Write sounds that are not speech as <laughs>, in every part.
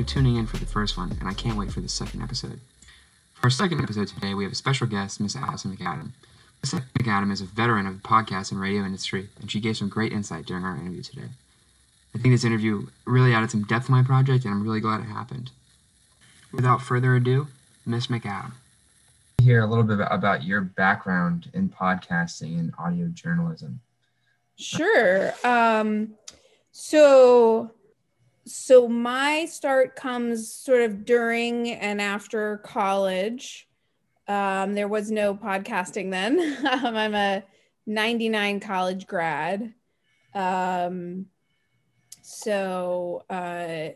for tuning in for the first one, and I can't wait for the second episode. For our second episode today, we have a special guest, Miss Alison MacAdam. Miss MacAdam is a veteran of the podcast and radio industry, and she gave some great insight during our interview today. I think this interview really added some depth to my project, and I'm really glad it happened. Without further ado, Miss MacAdam. Hear a little bit about your background in podcasting and audio journalism. Sure. Um, so, so my start comes sort of during and after college. Um, there was no podcasting then. <laughs> um, I'm a 99 college grad. Um, so, uh,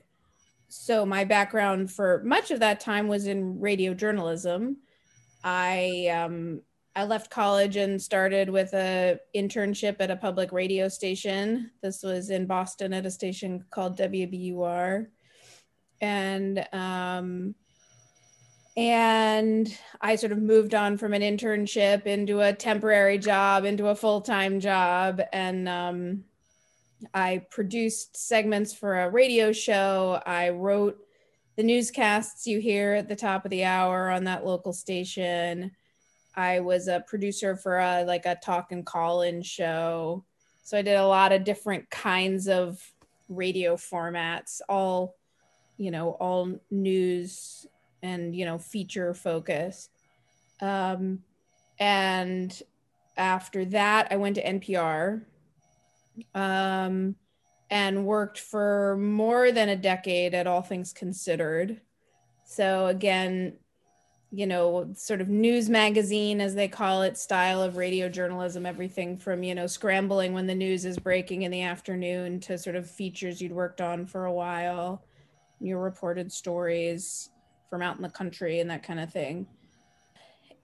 so my background for much of that time was in radio journalism. I um, I left college and started with a internship at a public radio station. This was in Boston at a station called WBUR, and um, and I sort of moved on from an internship into a temporary job, into a full time job, and um, I produced segments for a radio show. I wrote the newscasts you hear at the top of the hour on that local station. I was a producer for a like a talk and call in show. So I did a lot of different kinds of radio formats, all you know, all news and you know, feature focus. Um, and after that, I went to NPR um, and worked for more than a decade at All Things Considered. So, again, you know, sort of news magazine, as they call it, style of radio journalism, everything from, you know, scrambling when the news is breaking in the afternoon to sort of features you'd worked on for a while, your reported stories from out in the country and that kind of thing.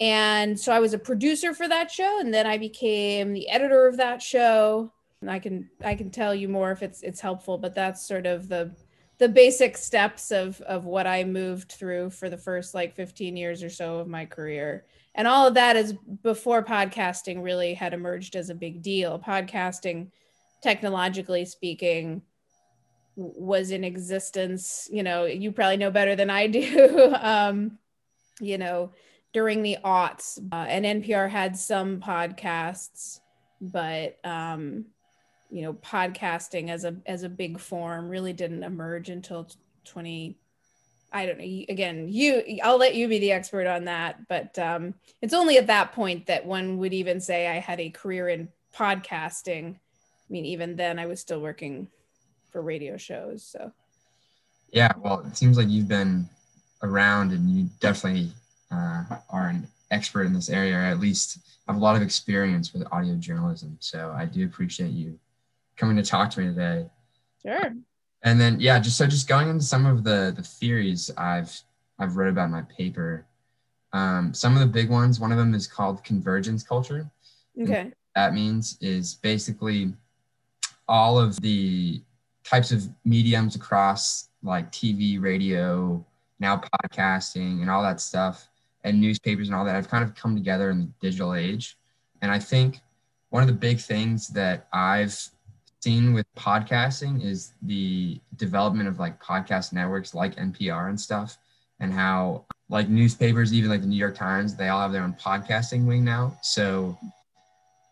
And so I was a producer for that show, and then I became the editor of that show And I can I can tell you more if it's it's helpful, but that's sort of the the basic steps of of what I moved through for the first like 15 years or so of my career. And all of that is before podcasting really had emerged as a big deal. Podcasting technologically speaking was in existence, you know, you probably know better than I <laughs> do. um, you know, during the aughts, uh, and NPR had some podcasts, but um, you know podcasting as a as a big form really didn't emerge until 20 i don't know again you i'll let you be the expert on that but um, it's only at that point that one would even say i had a career in podcasting. I mean even then i was still working for radio shows so. Yeah well it seems like you've been around and you definitely uh, are an expert in this area or at least have a lot of experience with audio journalism so i do appreciate you coming to talk to me today. Sure. And then yeah, just so just going into some of the the theories I've I've read about in my paper. Um, some of the big ones. One of them is called convergence culture. Okay. that means is basically all of the types of mediums across like TV, radio, now podcasting, and all that stuff, and newspapers and all that have kind of come together in the digital age. And I think one of the big things that I've seen with podcasting is the development of like podcast networks like NPR and stuff, and how like newspapers, even like the New York Times, they all have their own podcasting wing now. So,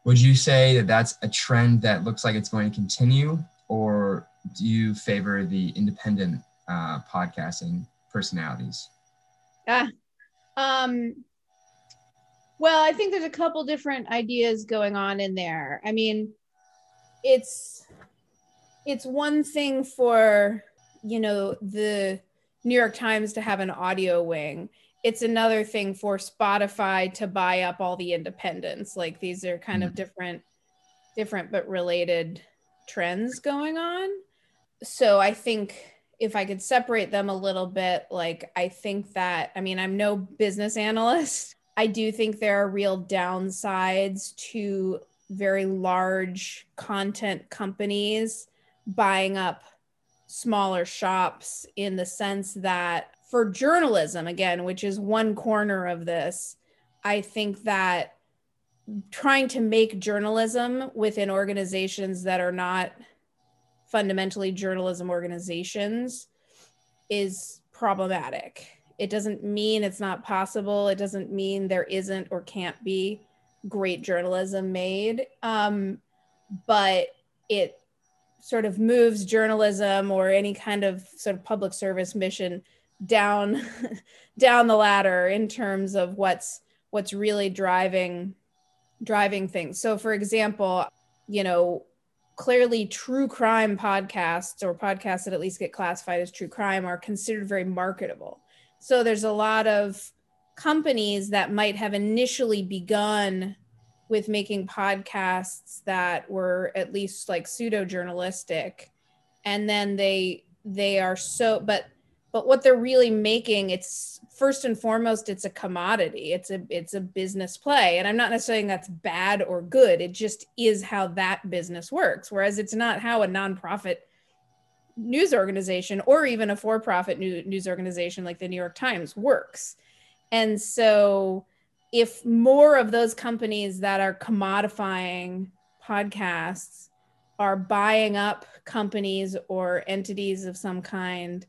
would you say that that's a trend that looks like it's going to continue, or do you favor the independent uh, podcasting personalities? Yeah. Um, well, I think there's a couple different ideas going on in there. I mean, it's it's one thing for you know the New York Times to have an audio wing. It's another thing for Spotify to buy up all the independents. Like these are kind mm of different different but related trends going on. So I think if I could separate them a little bit, like I think that I mean I'm no business <laughs> analyst. I do think there are real downsides to very large content companies buying up smaller shops in the sense that for journalism, again, which is one corner of this, I think that trying to make journalism within organizations that are not fundamentally journalism organizations is problematic. It doesn't mean it's not possible. It doesn't mean there isn't or can't be great journalism made. Um, but it sort of moves journalism or any kind of sort of public service mission down <laughs> down the ladder in terms of what's what's really driving driving things. So for example, you know, clearly true crime podcasts or podcasts that at least get classified as true crime are considered very marketable. So there's a lot of companies that might have initially begun with making podcasts that were at least like pseudo journalistic and then they they are so but but what they're really making it's first and foremost it's a commodity. It's a it's a business play and i'm not necessarily saying that's bad or good. It just is how that business works whereas it's not how a nonprofit news organization or even a for-profit news organization like the new york times works and so if more of those companies that are commodifying podcasts are buying up companies or entities of some kind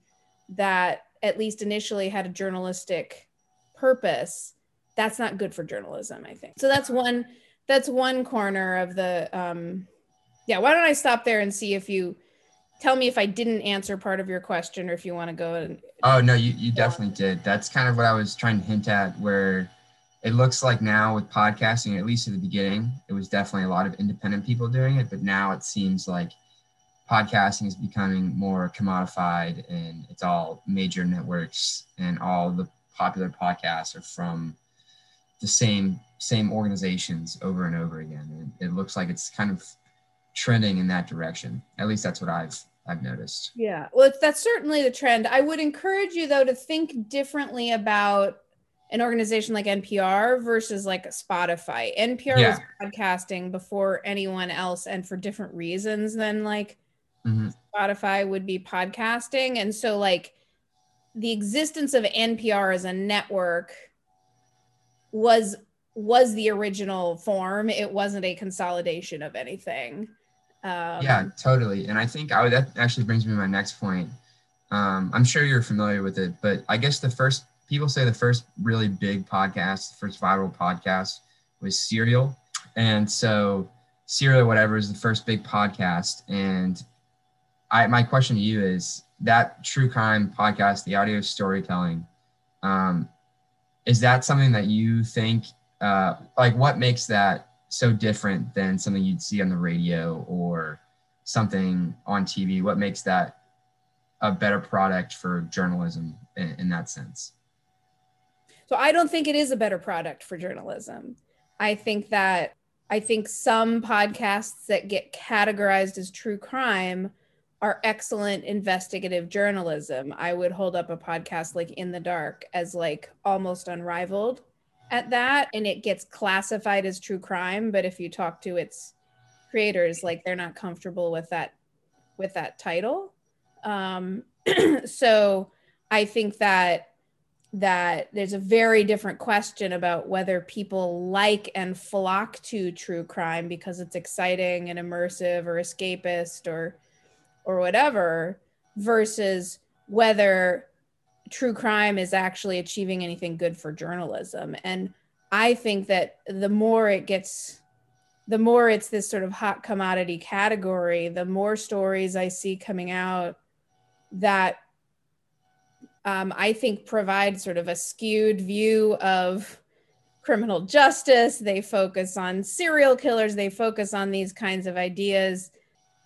that at least initially had a journalistic purpose that's not good for journalism i think. So that's one that's one corner of the um yeah why don't i stop there and see if you tell me if i didn't answer part of your question or if you want to go and oh no you, you definitely did. That's kind of what i was trying to hint at where it looks like now with podcasting at least at the beginning it was definitely a lot of independent people doing it but now it seems like podcasting is becoming more commodified and it's all major networks and all the popular podcasts are from the same same organizations over and over again. And it looks like it's kind of trending in that direction at least that's what i've i've noticed yeah well that's certainly the trend i would encourage you though to think differently about an organization like npr versus like spotify npr yeah. was podcasting before anyone else and for different reasons than like mm-hmm. Spotify would be podcasting. And so, like, the existence of NPR as a network was was the original form. It wasn't a consolidation of anything. Um, yeah, totally. And I think I would, that actually brings me to my next point. Um, I'm sure you're familiar with it, but I guess the first people say the first really big podcast, the first viral podcast was Serial. And so Serial, whatever, is the first big podcast. And I my question to you is that true crime podcast, the audio storytelling, um, is that something that you think uh, like what makes that so different than something you'd see on the radio or something on TV? What makes that a better product for journalism in, in that sense? So I don't think it is a better product for journalism. I think that I think some podcasts that get categorized as true crime are excellent investigative journalism. I would hold up a podcast like In the Dark as like almost unrivaled at that. And it gets classified as true crime. But if you talk to its creators, like they're not comfortable with that with that title. Um, <clears throat> so I think that that there's a very different question about whether people like and flock to true crime because it's exciting and immersive or escapist or or whatever versus whether true crime is actually achieving anything good for journalism. And i think that the more it gets the more it's this sort of hot commodity category the more stories i see coming out that um, i think provide sort of a skewed view of criminal justice. They focus on serial killers. They focus on these kinds of ideas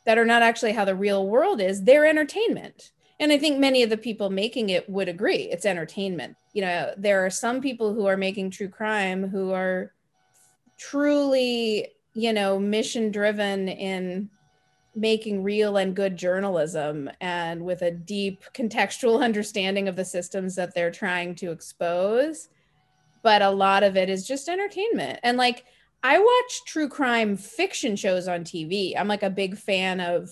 that are not actually how the real world is, they're entertainment. And I think many of the people making it would agree it's entertainment. You know, there are some people who are making true crime who are truly, you know, mission driven in making real and good journalism and with a deep contextual <laughs> understanding of the systems that they're trying to expose. But a lot of it is just entertainment. And like, I watch true crime fiction shows on TV. I'm like a big fan of,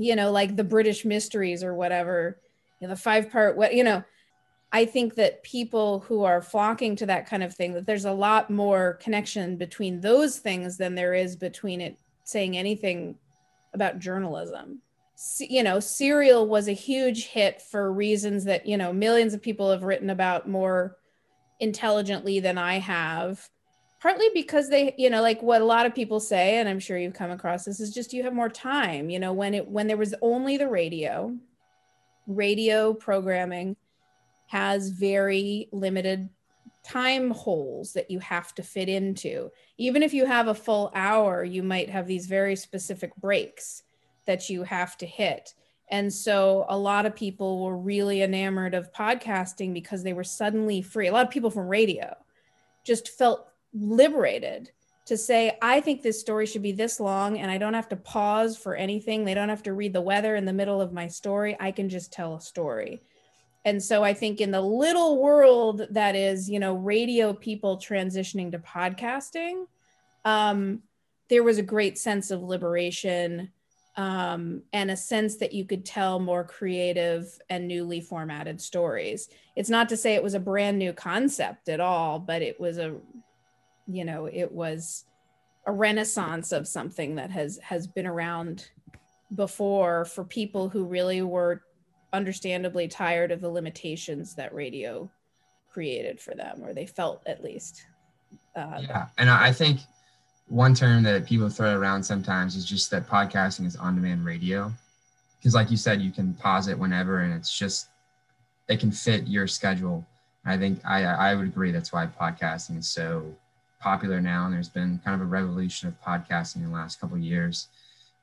you know, like the British mysteries or whatever, you know, the five part, what, you know, I think that people who are flocking to that kind of thing, that there's a lot more connection between those things than there is between it saying anything about journalism. you know, Serial was a huge hit for reasons that, you know, millions of people have written about more intelligently than I have. Partly because they, you know, like what a lot of people say, and I'm sure you've come across this, is just you have more time. You know, when it when there was only the radio, radio programming has very limited time holes that you have to fit into. Even if you have a full hour, you might have these very specific breaks that you have to hit. And so a lot of people were really enamored of podcasting because they were suddenly free. A lot of people from radio just felt liberated to say, I think this story should be this long and I don't have to pause for anything. They don't have to read the weather in the middle of my story. I can just tell a story. And so I think in the little world that is, you know, radio people transitioning to podcasting, um, there was a great sense of liberation um, and a sense that you could tell more creative and newly formatted stories. It's not to say it was a brand new concept at all, but it was a, you know, it was a renaissance of something that has has been around before for people who really were understandably tired of the limitations that radio created for them, or they felt at least. Uh, yeah, and I think one term that people throw around sometimes is just that podcasting is on-demand radio, because like you said, you can pause it whenever, and it's just it can fit your schedule. I think I I would agree that's why podcasting is so popular now, and there's been kind of a revolution of podcasting in the last couple years.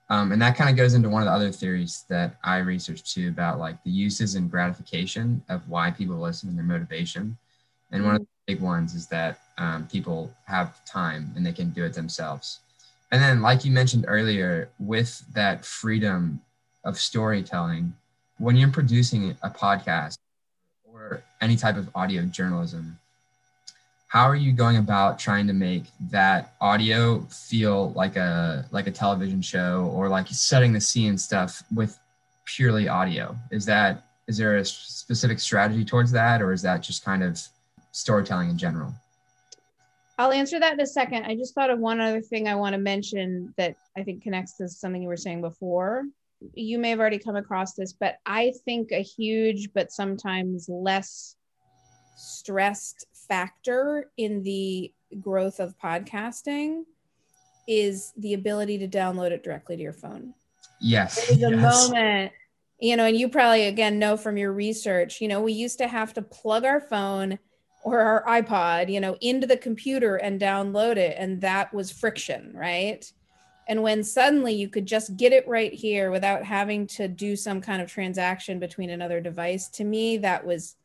Um, and that kind of goes into one of the other theories that I researched too about like the uses and gratification of why people listen and their motivation. And one of the big ones is that um, people have time and they can do it themselves. And then, like you mentioned earlier, with that freedom of storytelling, when you're producing a podcast or any type of audio journalism, how are you going about trying to make that audio feel like a like a television show or like setting the scene stuff with purely audio? Is that is there a specific strategy towards that or is that just kind of storytelling in general? I'll answer that in a second. I just thought of one other thing i want to mention that i think connects to something you were saying before. You may have already come across this but i think a huge but sometimes less stressed factor in the growth of podcasting is the ability to download it directly to your phone. Yes. There's a yes. moment, you know, and you probably again know from your research, you know, we used to have to plug our phone or our iPod, you know, into the computer and download it. And that was friction, right? And when suddenly you could just get it right here without having to do some kind of transaction between another device, to me, that was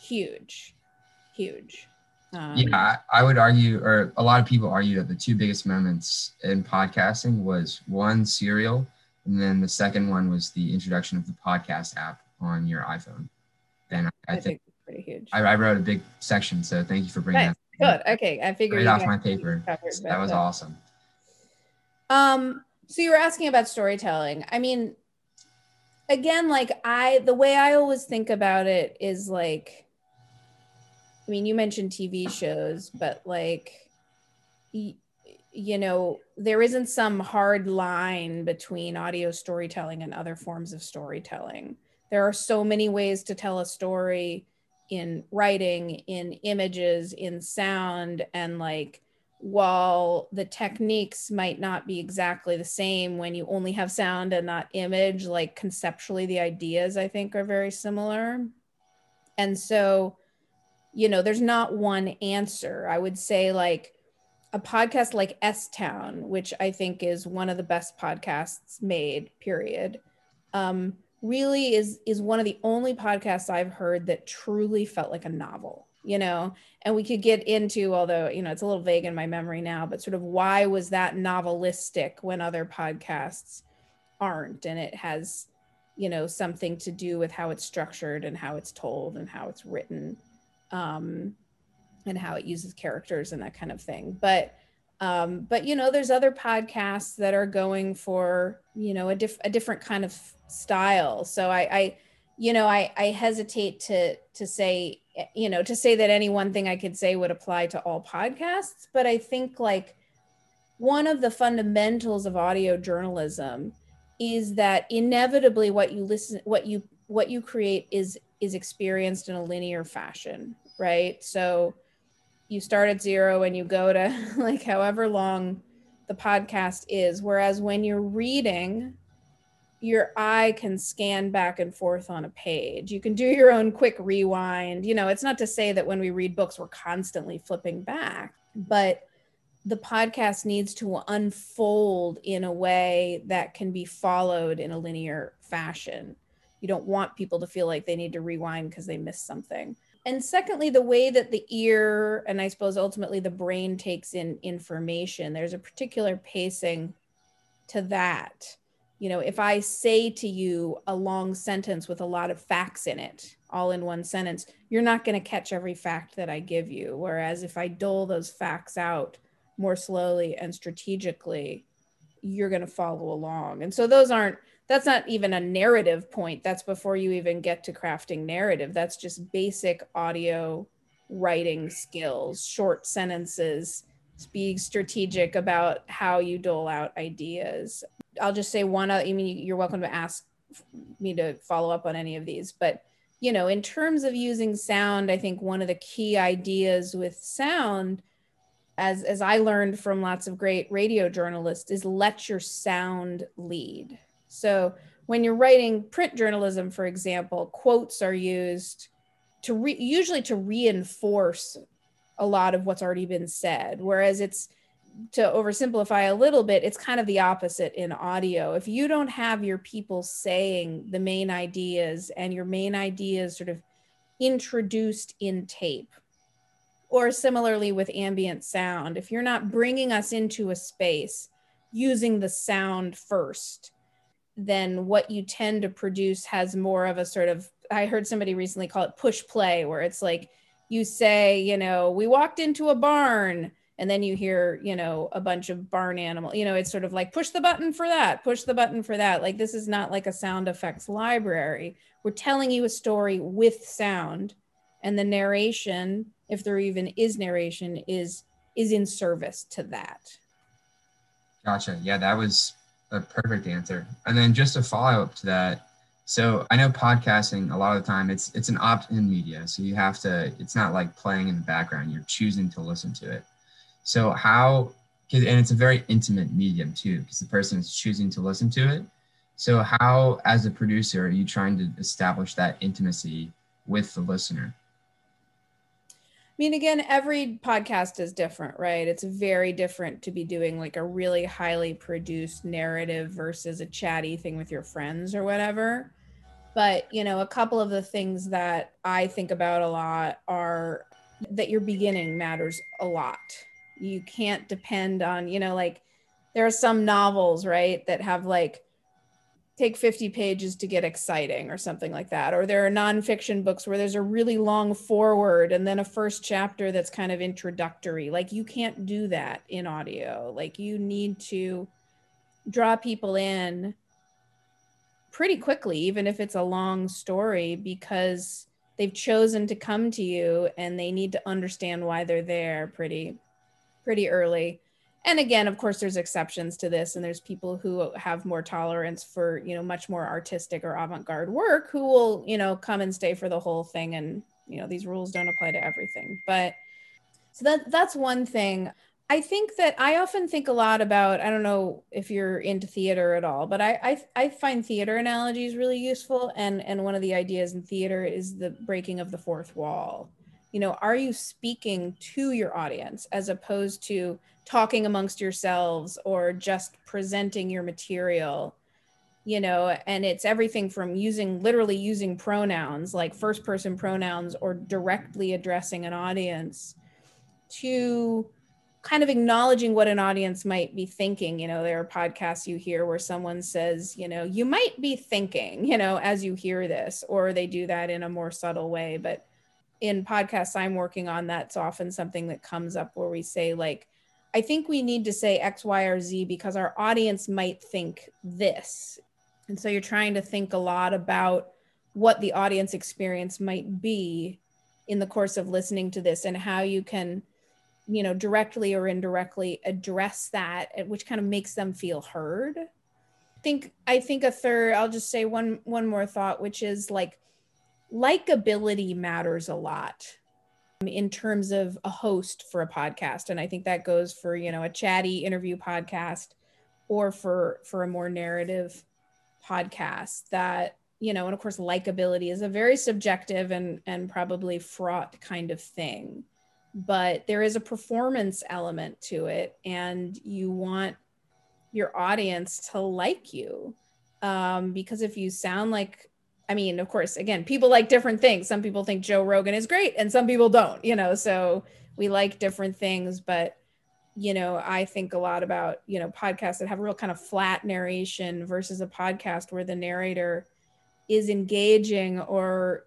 huge huge. Um, yeah, I would argue, or a lot of people argue that the two biggest moments in podcasting was one serial, and then the second one was the introduction of the podcast app on your iPhone. Then I, I, I think, think pretty huge. I, I, wrote a big section, so thank you for bringing nice. that. Good. Okay, I figured right off my paper. Covered, so that was awesome. Um, so you were asking about storytelling. I mean, again, like I, the way I always think about it is like I mean, you mentioned TV shows, but like, y- you know, there isn't some hard line between audio storytelling and other forms of storytelling. There are so many ways to tell a story in writing, in images, in sound, and like, while the techniques might not be exactly the same when you only have sound and not image, like conceptually, the ideas I think are very similar. And so, you know, there's not one answer. I would say like a podcast like S Town, which I think is one of the best podcasts made, period. Um, really is is one of the only podcasts I've heard that truly felt like a novel, you know. And we could get into, although you know it's a little vague in my memory now, but sort of why was that novelistic when other podcasts aren't? And it has, you know, something to do with how it's structured and how it's told and how it's written um, and how it uses characters and that kind of thing. But um, but you know, there's other podcasts that are going for you know a, diff- a different kind of style. So I, I you know, I, I hesitate to to say you know to say that any one thing I could say would apply to all podcasts, but I think like one of the fundamentals of audio journalism is that inevitably what you listen what you what you create is is experienced in a linear fashion right so you start at zero and you go to <laughs> like however long the podcast is whereas when you're reading your eye can scan back and forth on a page you can do your own quick rewind you know it's not to say that when we read books we're constantly flipping back but the podcast needs to unfold in a way that can be followed in a linear fashion. You don't want people to feel like they need to rewind because they missed something. And secondly, the way that the ear and I suppose ultimately the brain takes in information, there's a particular pacing to that. You know, if I say to you a long sentence with a lot of facts in it, all in one sentence, you're not going to catch every fact that I give you. Whereas if I dole those facts out, more slowly and strategically, you're going to follow along. And so those aren't, that's not even a narrative point. That's before you even get to crafting narrative. That's just basic audio writing skills, short sentences, being strategic about how you dole out ideas. I'll just say one, I mean, you're welcome to ask me to follow up on any of these, but you know, in terms of using sound, I think one of the key ideas with sound as as I learned from lots of great radio journalists is let your sound lead. So when you're writing print journalism, for example, quotes are used to re- usually to reinforce a lot of what's already been said. Whereas it's to oversimplify a little bit, it's kind of the opposite in audio. If you don't have your people saying the main ideas and your main ideas sort of introduced in tape, or similarly with ambient sound, if you're not bringing us into a space using the sound first, then what you tend to produce has more of a sort of, I heard somebody recently call it push play, where it's like you say, you know, we walked into a barn and then you hear you know a bunch of barn animal you know it's sort of like push the button for that push the button for that. Like this is not like a sound effects library. We're telling you a story with sound and the narration if there even is narration is is in service to that. Gotcha. Yeah that was a perfect answer. And then just a follow-up to that so i know podcasting a lot of the time it's it's an opt-in media so you have to it's not like playing in the background you're choosing to listen to it. So how and it's a very intimate medium too because the person is choosing to listen to it. So how as a producer are you trying to establish that intimacy with the listener mean, again, every podcast is different, right? It's very different to be doing like a really highly produced narrative versus a chatty thing with your friends or whatever. But, you know, a couple of the things that I think about a lot are that your beginning matters a lot. You can't depend on, you know, like there are some novels, right, that have like take 50 pages to get exciting or something like that. Or there are nonfiction books where there's a really long forward and then a first chapter that's kind of introductory. Like you can't do that in audio. Like you need to draw people in pretty quickly, even if it's a long story, because they've chosen to come to you and they need to understand why they're there pretty pretty early and again of course there's exceptions to this and there's people who have more tolerance for you know much more artistic or avant-garde work who will you know come and stay for the whole thing and you know these rules don't apply to everything. But so that that's one thing. I think that i often think a lot about i don't know if you're into theater at all but i i, I find theater analogies really useful and and one of the ideas in theater is the breaking of the fourth wall. You know are you speaking to your audience as opposed to talking amongst yourselves or just presenting your material you know and it's everything from using literally using pronouns like first person pronouns or directly addressing an audience to kind of acknowledging what an audience might be thinking. You know there are podcasts you hear where someone says you know you might be thinking you know as you hear this or they do that in a more subtle way. But in podcasts i'm working on that's often something that comes up where we say like I think we need to say X, Y, or Z because our audience might think this. And so you're trying to think a lot about what the audience experience might be in the course of listening to this and how you can, you know, directly or indirectly address that, eh, which kind of makes them feel heard. I think I think a third. I'll just say one one more thought, which is like likability matters a lot in terms of a host for a podcast, and I think that goes for you know a chatty interview podcast or for for a more narrative podcast that you know and of course likability is a very subjective and and probably fraught kind of thing. But there is a performance element to it and you want your audience to like you um, because if you sound like i mean of course again people like different things some people think joe rogan is great and some people don't you know so we like different things but you know i think a lot about you know podcasts that have a real kind of flat narration versus a podcast where the narrator is engaging or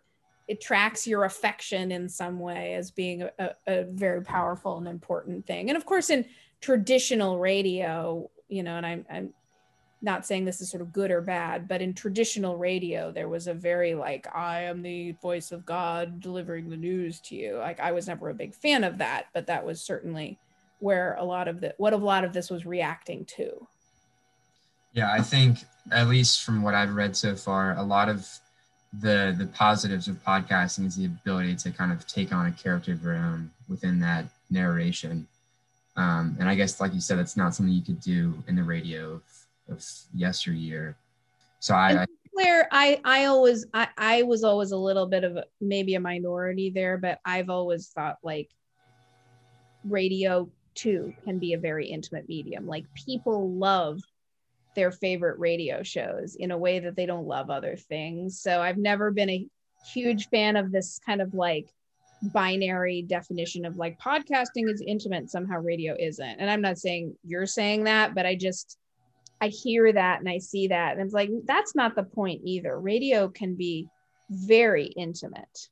it tracks your affection in some way as being a, a, very powerful and important thing. And of course, in traditional radio, you know, and I'm, I'm not saying this is sort of good or bad, but in traditional radio, there was a very like, I am the voice of God delivering the news to you. Like, I was never a big fan of that, but that was certainly where a lot of the what a lot of this was reacting to. Yeah, I think at least from what I've read so far, a lot of the the positives of podcasting is the ability to kind of take on a character of your own within that narration. Um, and I guess, like you said, it's not something you could do in the radio of, yesteryear. So I, I where I I always I, I was always a little bit of a, maybe a minority there, but I've always thought like radio too can be a very intimate medium. Like people love their favorite radio shows in a way that they don't love other things. So I've never been a huge fan of this kind of like binary definition of like podcasting is intimate somehow radio isn't and i'm not saying you're saying that but i just i hear that and i see that and it's like that's not the point either radio can be very intimate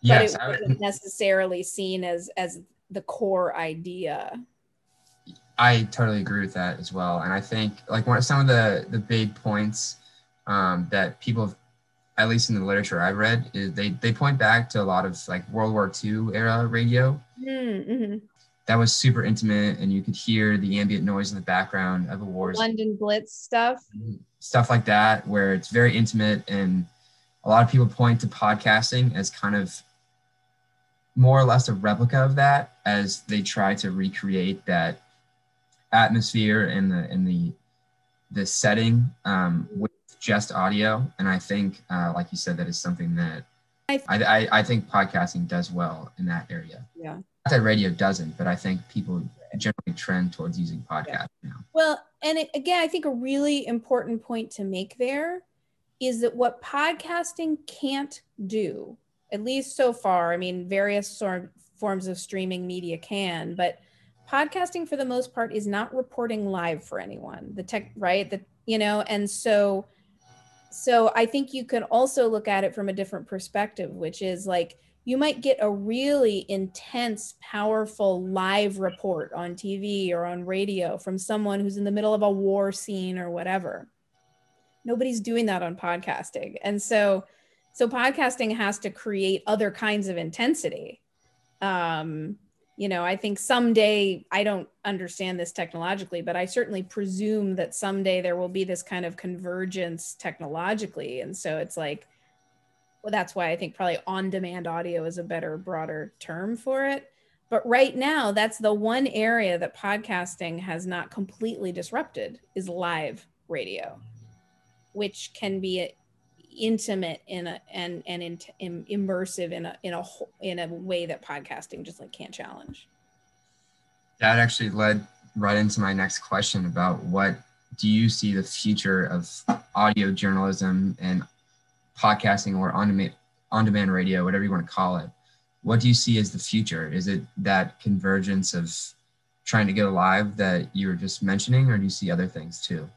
yes, but it wasn't necessarily seen as as the core idea I totally agree with that as well. And I think like one of some of the the big points um, that people, have, at least in the literature I've read, is they they point back to a lot of like World War II era radio. Mm-hmm. That was super intimate, and you could hear the ambient noise in the background of a war. London Blitz stuff. Stuff like that, where it's very intimate, and a lot of people point to podcasting as kind of more or less a replica of that, as they try to recreate that atmosphere and the and the the setting um, with just audio. And I think, uh, like you said, that is something that I, I, I think podcasting does well in that area. Yeah. Not that radio doesn't, but I think people generally trend towards using podcasts yeah. now. Well, and it, again, I think a really important point to make there is that what podcasting can't do, at least so far, I mean, various sort of forms of streaming media can, but podcasting for the most part is not reporting live for anyone the tech right the you know and so so i think you can also look at it from a different perspective which is like you might get a really intense powerful live report on tv or on radio from someone who's in the middle of a war scene or whatever. Nobody's doing that on podcasting. And so so podcasting has to create other kinds of intensity. Um you know i think someday i don't understand this technologically but i certainly presume that someday there will be this kind of convergence technologically. And so it's like well that's why i think probably on demand audio is a better broader term for it. But right now that's the one area that podcasting has not completely disrupted is live radio which can be intimate in a and and in, in, immersive in a in a in a way that podcasting just like can't challenge. That actually led right into my next question about what do you see the future of audio journalism and podcasting or on demand on demand radio whatever you want to call it what do you see as the future is it that convergence of trying to get alive that you were just mentioning or do you see other things too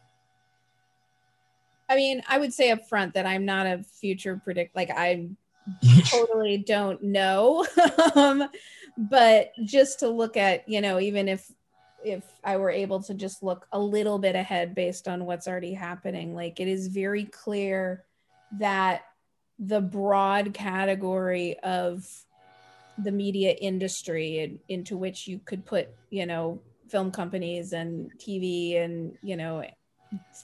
I mean, I would say up front that I'm not a future predict. Like I <laughs> totally don't know. <laughs> um, but just to look at, you know, even if if I were able to just look a little bit ahead based on what's already happening, like it is very clear that the broad category of the media industry in, into which you could put, you know, film companies and TV and, you know,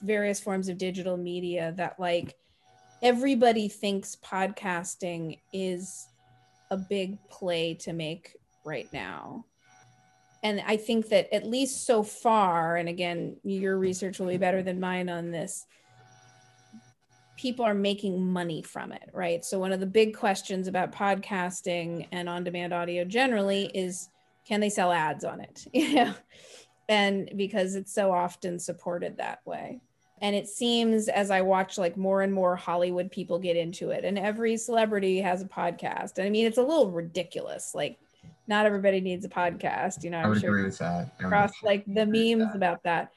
various forms of digital media that like everybody thinks podcasting is a big play to make right now. And I think that at least so far, and again, your research will be better than mine on this, people are making money from it, right? So, one of the big questions about podcasting and on demand audio generally is can they sell ads on it? <laughs> You know, and because it's so often supported that way. And it seems as I watch like more and more Hollywood people get into it, and every celebrity has a podcast. And I mean, it's a little ridiculous. Like, not everybody needs a podcast, you know. I would I'm sure agree with that. Across like the memes that. about that.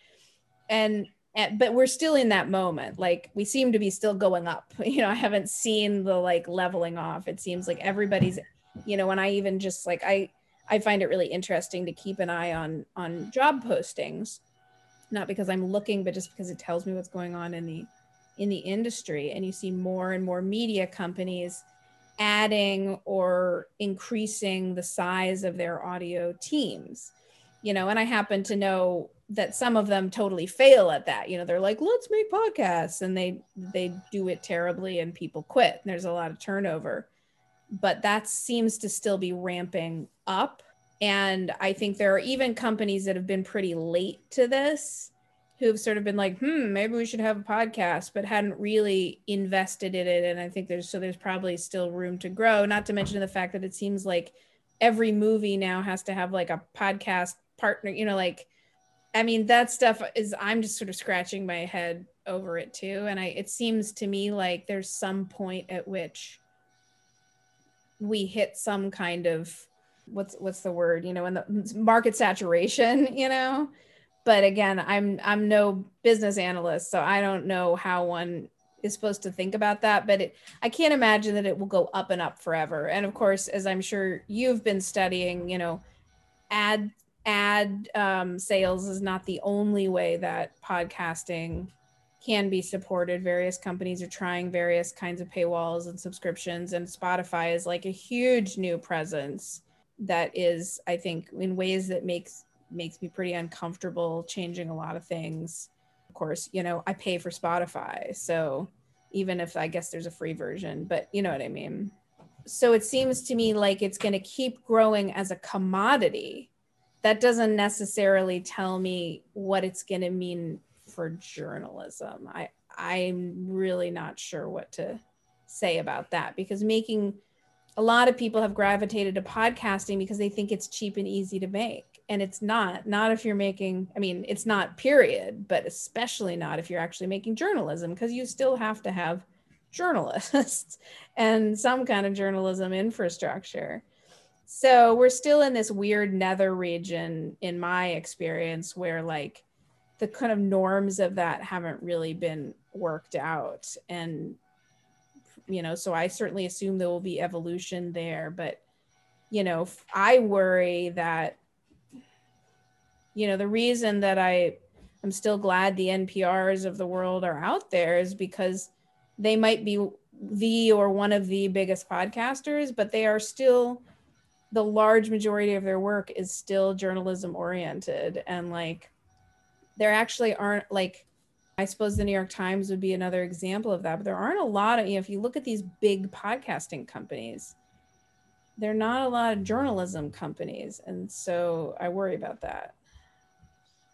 And and, but we're still in that moment. Like we seem to be still going up. <laughs> You know i haven't seen the like leveling off. It seems like everybody's you know when i even just like i i find it really interesting to keep an eye on on job postings. Not because i'm looking but just because it tells me what's going on in the in the industry. And you see more and more media companies adding or increasing the size of their audio teams you know and i happen to know that some of them totally fail at that you know they're like let's make podcasts and they they do it terribly and people quit and there's a lot of turnover. But that seems to still be ramping up and i think there are even companies that have been pretty late to this who've sort of been like hmm maybe we should have a podcast but hadn't really invested in it and i think there's so there's probably still room to grow not to mention the fact that it seems like every movie now has to have like a podcast partner you know like I mean, that stuff is, I'm just sort of scratching my head over it too. And I, it seems to me like there's some point at which we hit some kind of, what's, what's the word, you know, in the market saturation, <laughs> you know? But again, I'm, I'm no business analyst, so I don't know how one is supposed to think about that but it, i can't imagine that it will go up and up forever and of course as i'm sure you've been studying you know ad ad um, sales is not the only way that podcasting can be supported. Various companies are trying various kinds of paywalls and subscriptions, and Spotify is like a huge new presence that is, I think, in ways that makes makes me pretty uncomfortable changing a lot of things. Of course, you know, I pay for Spotify, so even if I guess there's a free version, but you know what I mean. So it seems to me like it's going to keep growing as a commodity that doesn't necessarily tell me what it's going to mean for journalism. I I'm really not sure what to say about that because making a lot of people have gravitated to podcasting because they think it's cheap and easy to make and it's not not if you're making i mean it's not period but especially not if you're actually making journalism because you still have to have journalists <laughs> and some kind of journalism infrastructure so we're still in this weird nether region, in my experience, where like the kind of norms of that haven't really been worked out. And, you know, so I certainly assume there will be evolution there. But, you know, I worry that, you know, the reason that I, I'm still glad the NPRs of the world are out there is because they might be the or one of the biggest podcasters, but they are still the large majority of their work is still journalism oriented and like there actually aren't like I suppose the New York Times would be another example of that, but there aren't a lot of, you know, if you look at these big podcasting companies, they're not a lot of journalism companies. And so I worry about that.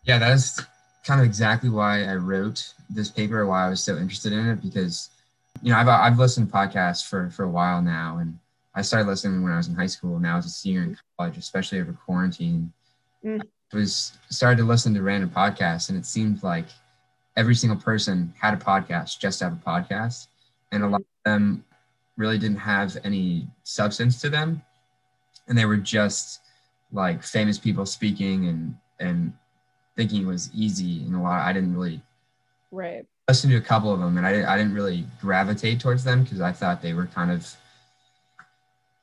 Yeah, that's kind of exactly why I wrote this paper, why I was so interested in it, because, you know, I've, I've listened to podcasts for, for a while now. And I started listening when I was in high school. Now as a senior in college, especially over quarantine, mm. I was started to listen to random podcasts, and it seemed like every single person had a podcast just to have a podcast, and a lot of them really didn't have any substance to them, and they were just like famous people speaking and and thinking it was easy. And a lot I didn't really right listen to a couple of them, and I I didn't really gravitate towards them because I thought they were kind of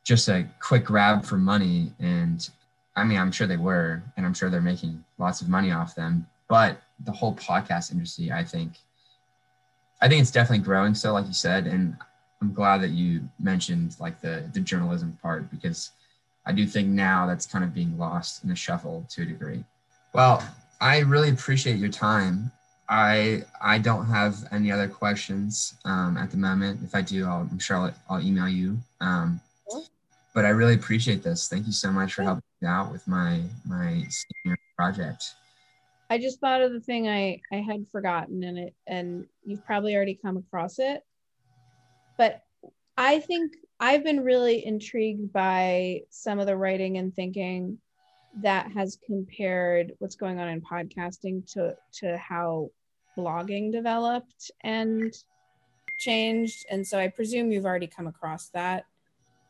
just a quick grab for money. And I mean, I'm sure they were, and I'm sure they're making lots of money off them. But the whole podcast industry, I think, I think it's definitely growing. So, like you said, and I'm glad that you mentioned like the the journalism part because I do think now that's kind of being lost in the shuffle to a degree. Well, I really appreciate your time. I I don't have any other questions um, at the moment. If I do, I'll, I'm sure I'll, I'll email you. Um. But I really appreciate this. Thank you so much for helping me out with my my senior project. I just thought of the thing I I had forgotten and it, and you've probably already come across it. But I think I've been really intrigued by some of the writing and thinking that has compared what's going on in podcasting to to how blogging developed and changed. And so I presume you've already come across that.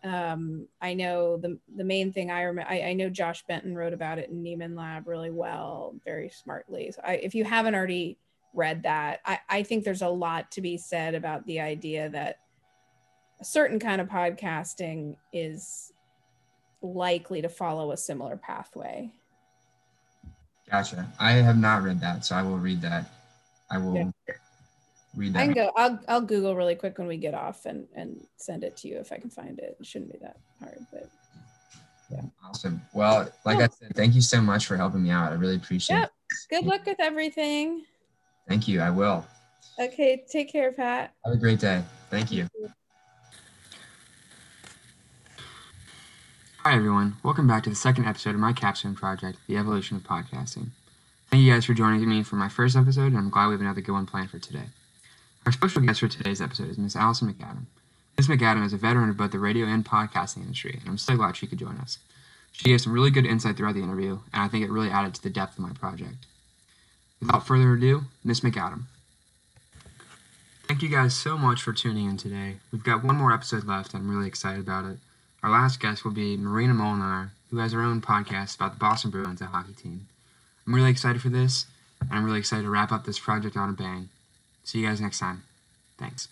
Um, I know the the main thing I remember. I, I know Josh Benton wrote about it in Nieman Lab really well, very smartly. So I, if you haven't already read that, I, I think there's a lot to be said about the idea that a certain kind of podcasting is likely to follow a similar pathway. Gotcha. I have not read that, so I will read that. I will Yeah. Read I can go. I'll I'll Google really quick when we get off and and send it to you if I can find it. It shouldn't be that hard, but yeah. Awesome. Well, like I said, thank you so much for helping me out. I really appreciate Yep. it. good luck with everything. Thank you. I will. Okay, take care, Pat. Have a great day. Thank you. Hi, everyone. Welcome back to the second episode of my capstone project, The Evolution of Podcasting. Thank you guys for joining me for my first episode, and I'm glad we have another good one planned for today. Our special guest for today's episode is Miss Alison MacAdam. Miss MacAdam is a veteran of both the radio and podcasting industry, and I'm so glad she could join us. She gave some really good insight throughout the interview, and I think it really added to the depth of my project. Without further ado, Miss MacAdam. Thank you guys so much for tuning in today. We've got one more episode left, and I'm really excited about it. Our last guest will be Marina Molnar, who has her own podcast about the Boston Bruins, a hockey team. I'm really excited for this, and I'm really excited to wrap up this project on a bang. See you guys next time. Thanks.